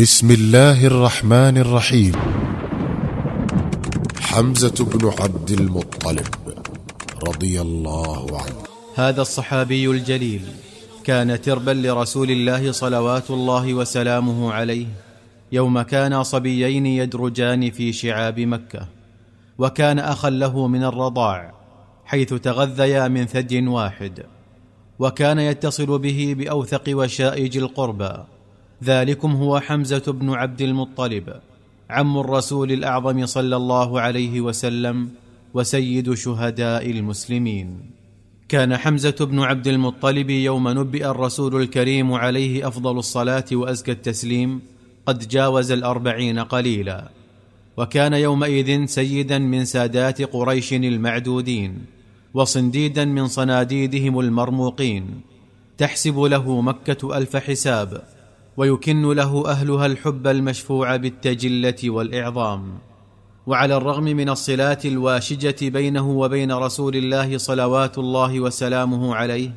بسم الله الرحمن الرحيم. حمزة بن عبد المطلب رضي الله عنه. هذا الصحابي الجليل كان تربا لرسول الله صلوات الله وسلامه عليه يوم كانا صبيين يدرجان في شعاب مكة وكان أخا له من الرضاع حيث تغذيا من ثدي واحد وكان يتصل به بأوثق وشائج القربى ذلكم هو حمزة بن عبد المطلب عم الرسول الأعظم صلى الله عليه وسلم وسيد شهداء المسلمين. كان حمزة بن عبد المطلب يوم نبئ الرسول الكريم عليه أفضل الصلاة وأزكى التسليم قد جاوز الأربعين قليلا. وكان يومئذ سيدا من سادات قريش المعدودين وصنديدا من صناديدهم المرموقين تحسب له مكة ألف حساب ويكن له أهلها الحب المشفوع بالتجلة والإعظام. وعلى الرغم من الصلات الواشجة بينه وبين رسول الله صلوات الله وسلامه عليه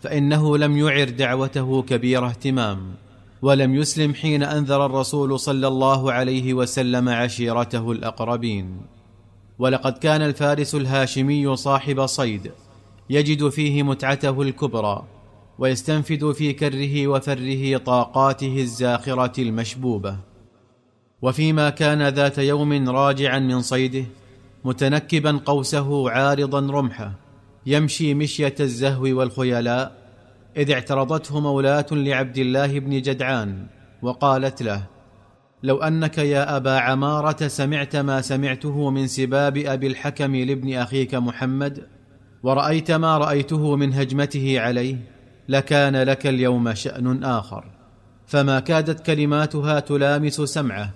فإنه لم يعر دعوته كبير اهتمام ولم يسلم حين أنذر الرسول صلى الله عليه وسلم عشيرته الأقربين. ولقد كان الفارس الهاشمي صاحب صيد يجد فيه متعته الكبرى ويستنفد في كره وفره طاقاته الزاخرة المشبوبة. وفيما كان ذات يوم راجعا من صيده متنكبا قوسه عارضا رمحة يمشي مشية الزهو والخيلاء إذ اعترضته مولاة لعبد الله بن جدعان وقالت له لو أنك يا أبا عمارة سمعت ما سمعته من سباب أبي الحكم لابن أخيك محمد ورأيت ما رأيته من هجمته عليه لكان لك اليوم شأن آخر. فما كادت كلماتها تلامس سمعه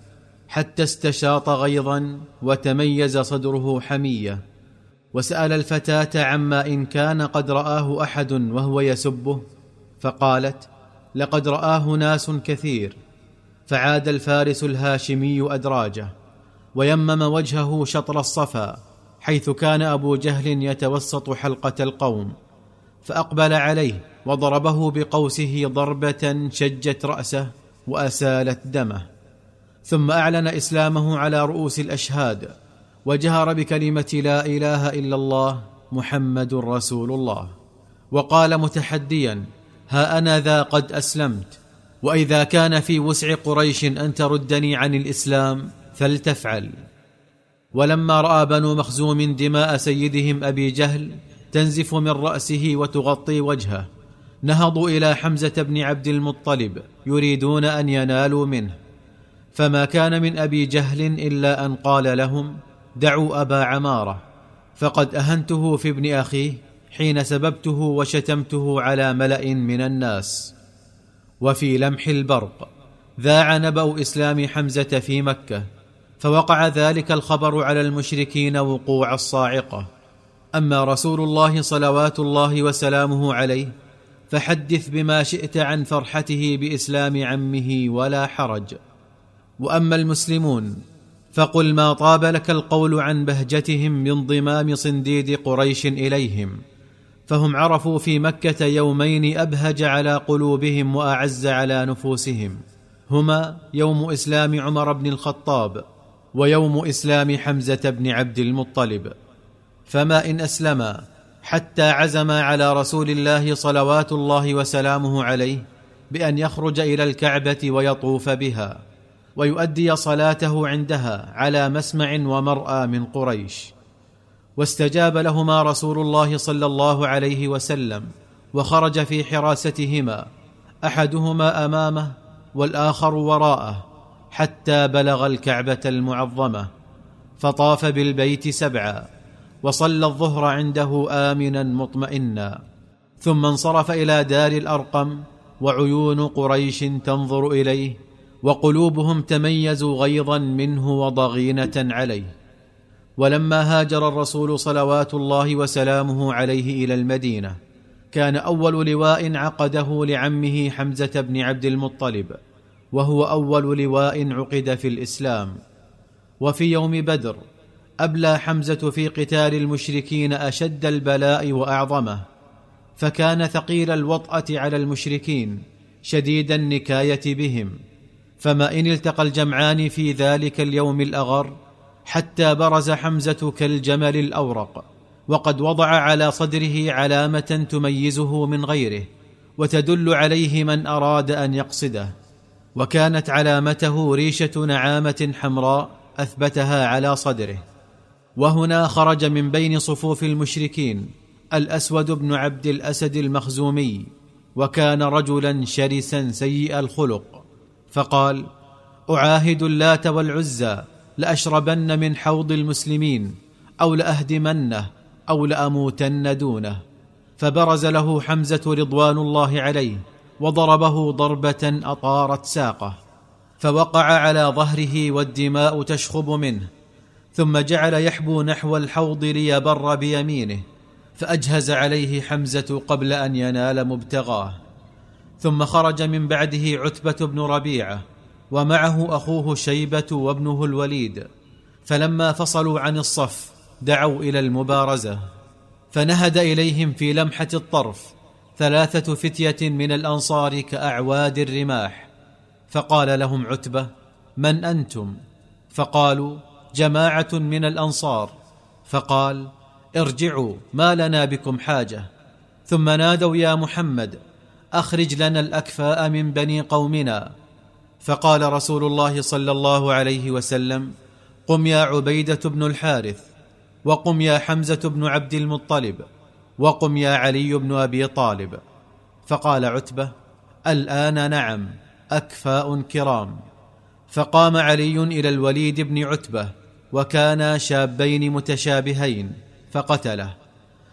حتى استشاط غيظا وتميز صدره حمية. وسأل الفتاة عما إن كان قد رآه أحد وهو يسبه فقالت لقد رآه ناس كثير. فعاد الفارس الهاشمي أدراجه ويمم وجهه شطر الصفا حيث كان أبو جهل يتوسط حلقة القوم. فأقبل عليه وضربه بقوسه ضربة شجت رأسه وأسالت دمه. ثم أعلن إسلامه على رؤوس الأشهاد وجهر بكلمة لا إله إلا الله محمد رسول الله وقال متحديا ها أنا ذا قد أسلمت وإذا كان في وسع قريش أن تردني عن الإسلام فلتفعل. ولما رأى بنو مخزوم دماء سيدهم أبي جهل تنزف من رأسه وتغطي وجهه. نهضوا إلى حمزة بن عبد المطلب يريدون أن ينالوا منه. فما كان من أبي جهل إلا أن قال لهم دعوا أبا عمارة. فقد أهنته في ابن أخيه حين سببته وشتمته على ملأ من الناس. وفي لمح البرق ذاع نبأ إسلام حمزة في مكة. فوقع ذلك الخبر على المشركين وقوع الصاعقة. أما رسول الله صلوات الله وسلامه عليه فحدث بما شئت عن فرحته بإسلام عمه ولا حرج. وأما المسلمون فقل ما طاب لك القول عن بهجتهم بانضمام صنديد قريش إليهم فهم عرفوا في مكة يومين أبهج على قلوبهم وأعز على نفوسهم. هما يوم إسلام عمر بن الخطاب ويوم إسلام حمزة بن عبد المطلب. فما إن اسلما حتى عزما على رسول الله صلوات الله وسلامه عليه بأن يخرج إلى الكعبة ويطوف بها ويؤدي صلاته عندها على مسمع ومرأى من قريش. واستجاب لهما رسول الله صلى الله عليه وسلم وخرج في حراستهما أحدهما أمامه والآخر وراءه حتى بلغ الكعبة المعظمة فطاف بالبيت سبعا. وصلى الظهر عنده آمنا مطمئنا. ثم انصرف إلى دار الأرقم وعيون قريش تنظر إليه وقلوبهم تميزوا غيظا منه وضغينة عليه. ولما هاجر الرسول صلوات الله وسلامه عليه إلى المدينة كان أول لواء عقده لعمه حمزة بن عبد المطلب وهو أول لواء عقد في الإسلام. وفي يوم بدر أبلى حمزة في قتال المشركين أشد البلاء وأعظمه فكان ثقيل الوطأة على المشركين شديد النكاية بهم فما إن التقى الجمعان في ذلك اليوم الأغر حتى برز حمزة كالجمل الأورق وقد وضع على صدره علامة تميزه من غيره وتدل عليه من أراد أن يقصده وكانت علامته ريشة نعامة حمراء أثبتها على صدره. وهنا خرج من بين صفوف المشركين الأسود بن عبد الأسد المخزومي وكان رجلا شرسا سيء الخلق فقال أعاهد اللات والعزى لأشربن من حوض المسلمين أو لأهدمنه أو لأموتن دونه. فبرز له حمزة رضوان الله عليه وضربه ضربة أطارت ساقه فوقع على ظهره والدماء تشخب منه. ثم جعل يحبو نحو الحوض ليبر بيمينه فأجهز عليه حمزة قبل أن ينال مبتغاه. ثم خرج من بعده عتبة بن ربيعة ومعه أخوه شيبة وابنه الوليد. فلما فصلوا عن الصف دعوا إلى المبارزة. فنهد إليهم في لمحة الطرف ثلاثة فتية من الأنصار كأعواد الرماح. فقال لهم عتبة من أنتم؟ فقالوا جماعة من الأنصار فقال ارجعوا ما لنا بكم حاجة. ثم نادوا يا محمد أخرج لنا الأكفاء من بني قومنا. فقال رسول الله صلى الله عليه وسلم قم يا عبيدة بن الحارث وقم يا حمزة بن عبد المطلب وقم يا علي بن أبي طالب. فقال عتبة الآن نعم أكفاء كرام. فقام علي إلى الوليد بن عتبة وكانا شابين متشابهين فقتله.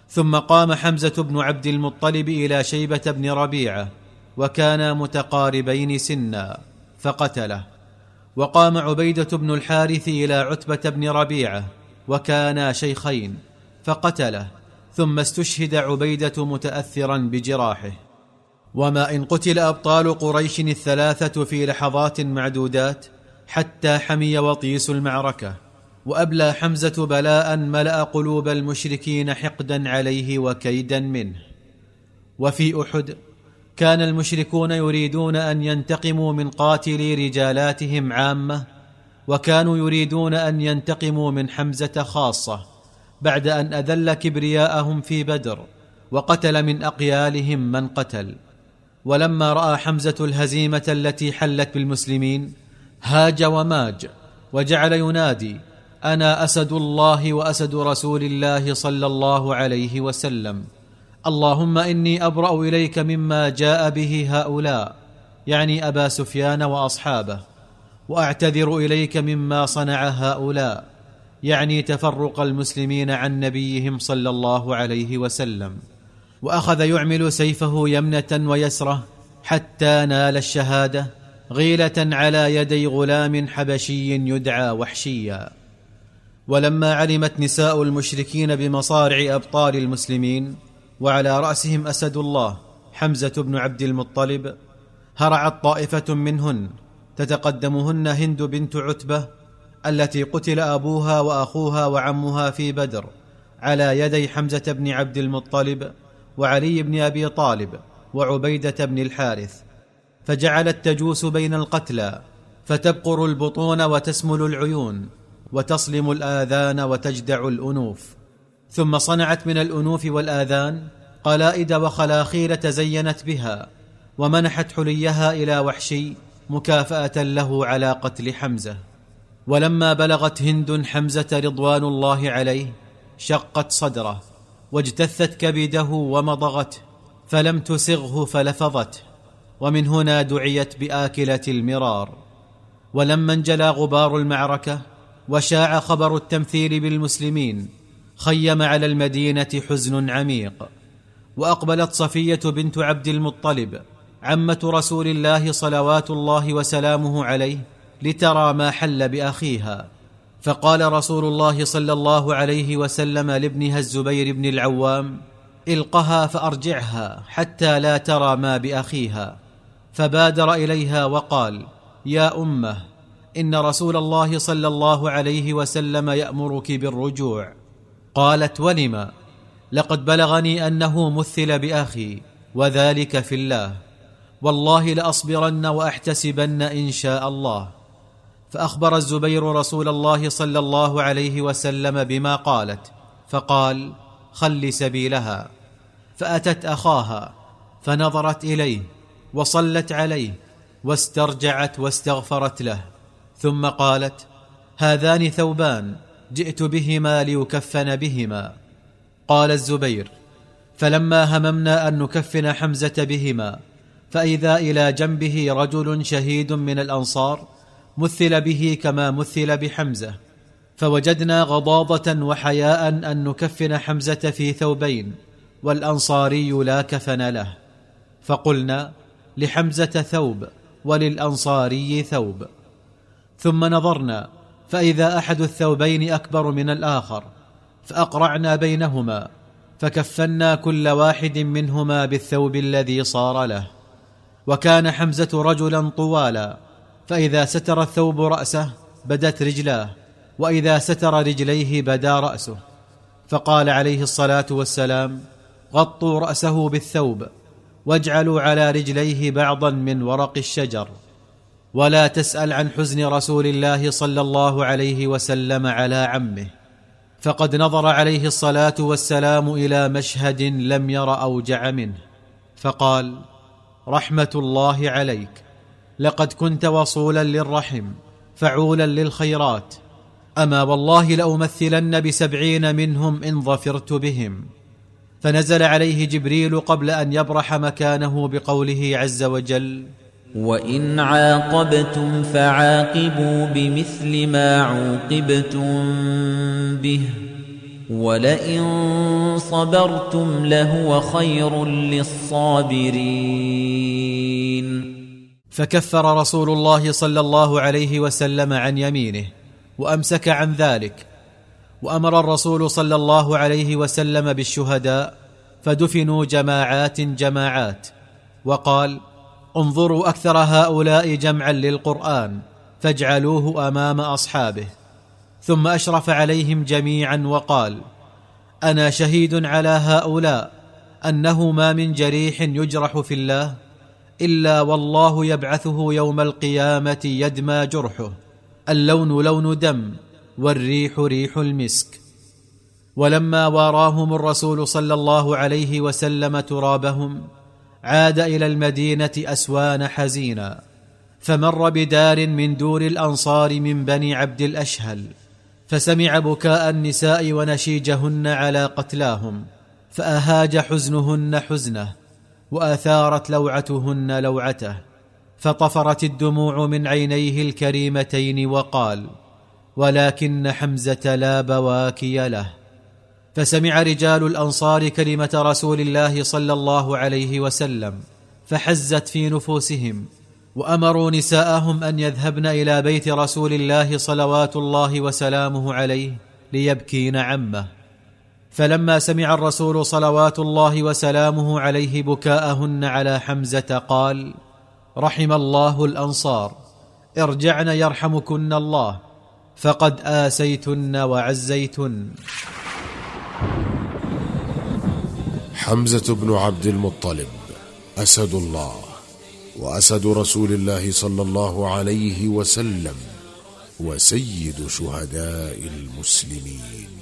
ثم قام حمزة بن عبد المطلب إلى شيبة بن ربيعة وكانا متقاربين سنا فقتله. وقام عبيدة بن الحارث إلى عتبة بن ربيعة وكانا شيخين فقتله. ثم استشهد عبيدة متاثرا بجراحه. وما إن قتل أبطال قريش الثلاثة في لحظات معدودات حتى حمي وطيس المعركة. وأبلى حمزة بلاء ملأ قلوب المشركين حقدا عليه وكيدا منه. وفي أحد كان المشركون يريدون أن ينتقموا من قاتلي رجالاتهم عامة وكانوا يريدون أن ينتقموا من حمزة خاصة بعد أن أذل كبرياءهم في بدر وقتل من أقيالهم من قتل. ولما رأى حمزة الهزيمة التي حلت بالمسلمين هاج وماج وجعل ينادي أنا أسد الله وأسد رسول الله صلى الله عليه وسلم. اللهم إني أبرأ إليك مما جاء به هؤلاء يعني أبا سفيان وأصحابه. وأعتذر إليك مما صنع هؤلاء يعني تفرق المسلمين عن نبيهم صلى الله عليه وسلم. وأخذ يعمل سيفه يمنة ويسرة حتى نال الشهادة غيلة على يدي غلام حبشي يدعى وحشيا. ولما علمت نساء المشركين بمصارع أبطال المسلمين وعلى رأسهم أسد الله حمزة بن عبد المطلب هرعت طائفة منهن تتقدمهن هند بنت عتبة التي قتل أبوها وأخوها وعمها في بدر على يدي حمزة بن عبد المطلب وعلي بن أبي طالب وعبيدة بن الحارث. فجعلت تجوس بين القتلى فتبقر البطون وتسمل العيون. وتصلم الآذان وتجدع الأنوف. ثم صنعت من الأنوف والآذان قلائد وخلاخيل تزينت بها ومنحت حليها إلى وحشي مكافأة له على قتل حمزة. ولما بلغت هند حمزة رضوان الله عليه شقت صدره واجتثت كبده ومضغته فلم تسغه فلفظته. ومن هنا دعيت بآكلة المرار. ولما انجلى غبار المعركة وشاع خبر التمثيل بالمسلمين خيم على المدينة حزن عميق. وأقبلت صفية بنت عبد المطلب عمة رسول الله صلوات الله وسلامه عليه لترى ما حل بأخيها. فقال رسول الله صلى الله عليه وسلم لابنها الزبير بن العوام إلقها فأرجعها حتى لا ترى ما بأخيها. فبادر إليها وقال يا أمة إن رسول الله صلى الله عليه وسلم يأمرك بالرجوع. قالت ولم؟ لقد بلغني أنه مثل بأخي وذلك في الله. والله لأصبرن وأحتسبن إن شاء الله. فأخبر الزبير رسول الله صلى الله عليه وسلم بما قالت فقال خل سبيلها. فأتت أخاها فنظرت إليه وصلت عليه واسترجعت واستغفرت له. ثم قالت هذان ثوبان جئت بهما ليكفن بهما. قال الزبير فلما هممنا أن نكفن حمزة بهما فإذا إلى جنبه رجل شهيد من الأنصار مثل به كما مثل بحمزة. فوجدنا غضاضة وحياء أن نكفن حمزة في ثوبين والأنصاري لا كفن له. فقلنا لحمزة ثوب وللأنصاري ثوب. ثم نظرنا فإذا أحد الثوبين أكبر من الآخر فأقرعنا بينهما فكفنا كل واحد منهما بالثوب الذي صار له. وكان حمزة رجلا طوالا فإذا ستر الثوب رأسه بدت رجلاه وإذا ستر رجليه بدا رأسه. فقال عليه الصلاة والسلام غطوا رأسه بالثوب واجعلوا على رجليه بعضا من ورق الشجر. ولا تسأل عن حزن رسول الله صلى الله عليه وسلم على عمه. فقد نظر عليه الصلاة والسلام إلى مشهد لم ير أوجع منه. فقال رحمة الله عليك. لقد كنت وصولا للرحم فعولا للخيرات. أما والله لأمثلن بسبعين منهم إن ظفرت بهم. فنزل عليه جبريل قبل أن يبرح مكانه بقوله عز وجل وَإِنْ عَاقَبْتُمْ فَعَاقِبُوا بِمِثْلِ مَا عُوقِبْتُمْ بِهِ وَلَئِنْ صَبَرْتُمْ لَهُوَ خَيْرٌ لِلصَّابِرِينَ فكفر رسول الله صلى الله عليه وسلم عن يمينه وامسك عن ذلك وامر الرسول صلى الله عليه وسلم بالشهداء فدفنوا جماعات جماعات وقال انظروا أكثر هؤلاء جمعا للقرآن فاجعلوه أمام أصحابه. ثم أشرف عليهم جميعا وقال أنا شهيد على هؤلاء أنه ما من جريح يجرح في الله إلا والله يبعثه يوم القيامة يدمى جرحه. اللون لون دم والريح ريح المسك. ولما واراهم الرسول صلى الله عليه وسلم ترابهم عاد إلى المدينة أسوان حزينا فمر بدار من دور الأنصار من بني عبد الأشهل فسمع بكاء النساء ونشيجهن على قتلاهم فأهاج حزنهن حزنة وأثارت لوعتهن لوعته فطفرت الدموع من عينيه الكريمتين وقال ولكن حمزة لا بواكي له. فسمع رجال الأنصار كلمة رسول الله صلى الله عليه وسلم فحزت في نفوسهم وأمروا نساءهم أن يذهبن إلى بيت رسول الله صلوات الله وسلامه عليه ليبكين عمه. فلما سمع الرسول صلوات الله وسلامه عليه بكاءهن على حمزة قال رحم الله الأنصار ارجعن يرحمكن الله فقد آسيتن وعزيتن. حمزة بن عبد المطلب. أسد الله وأسد رسول الله صلى الله عليه وسلم وسيد شهداء المسلمين.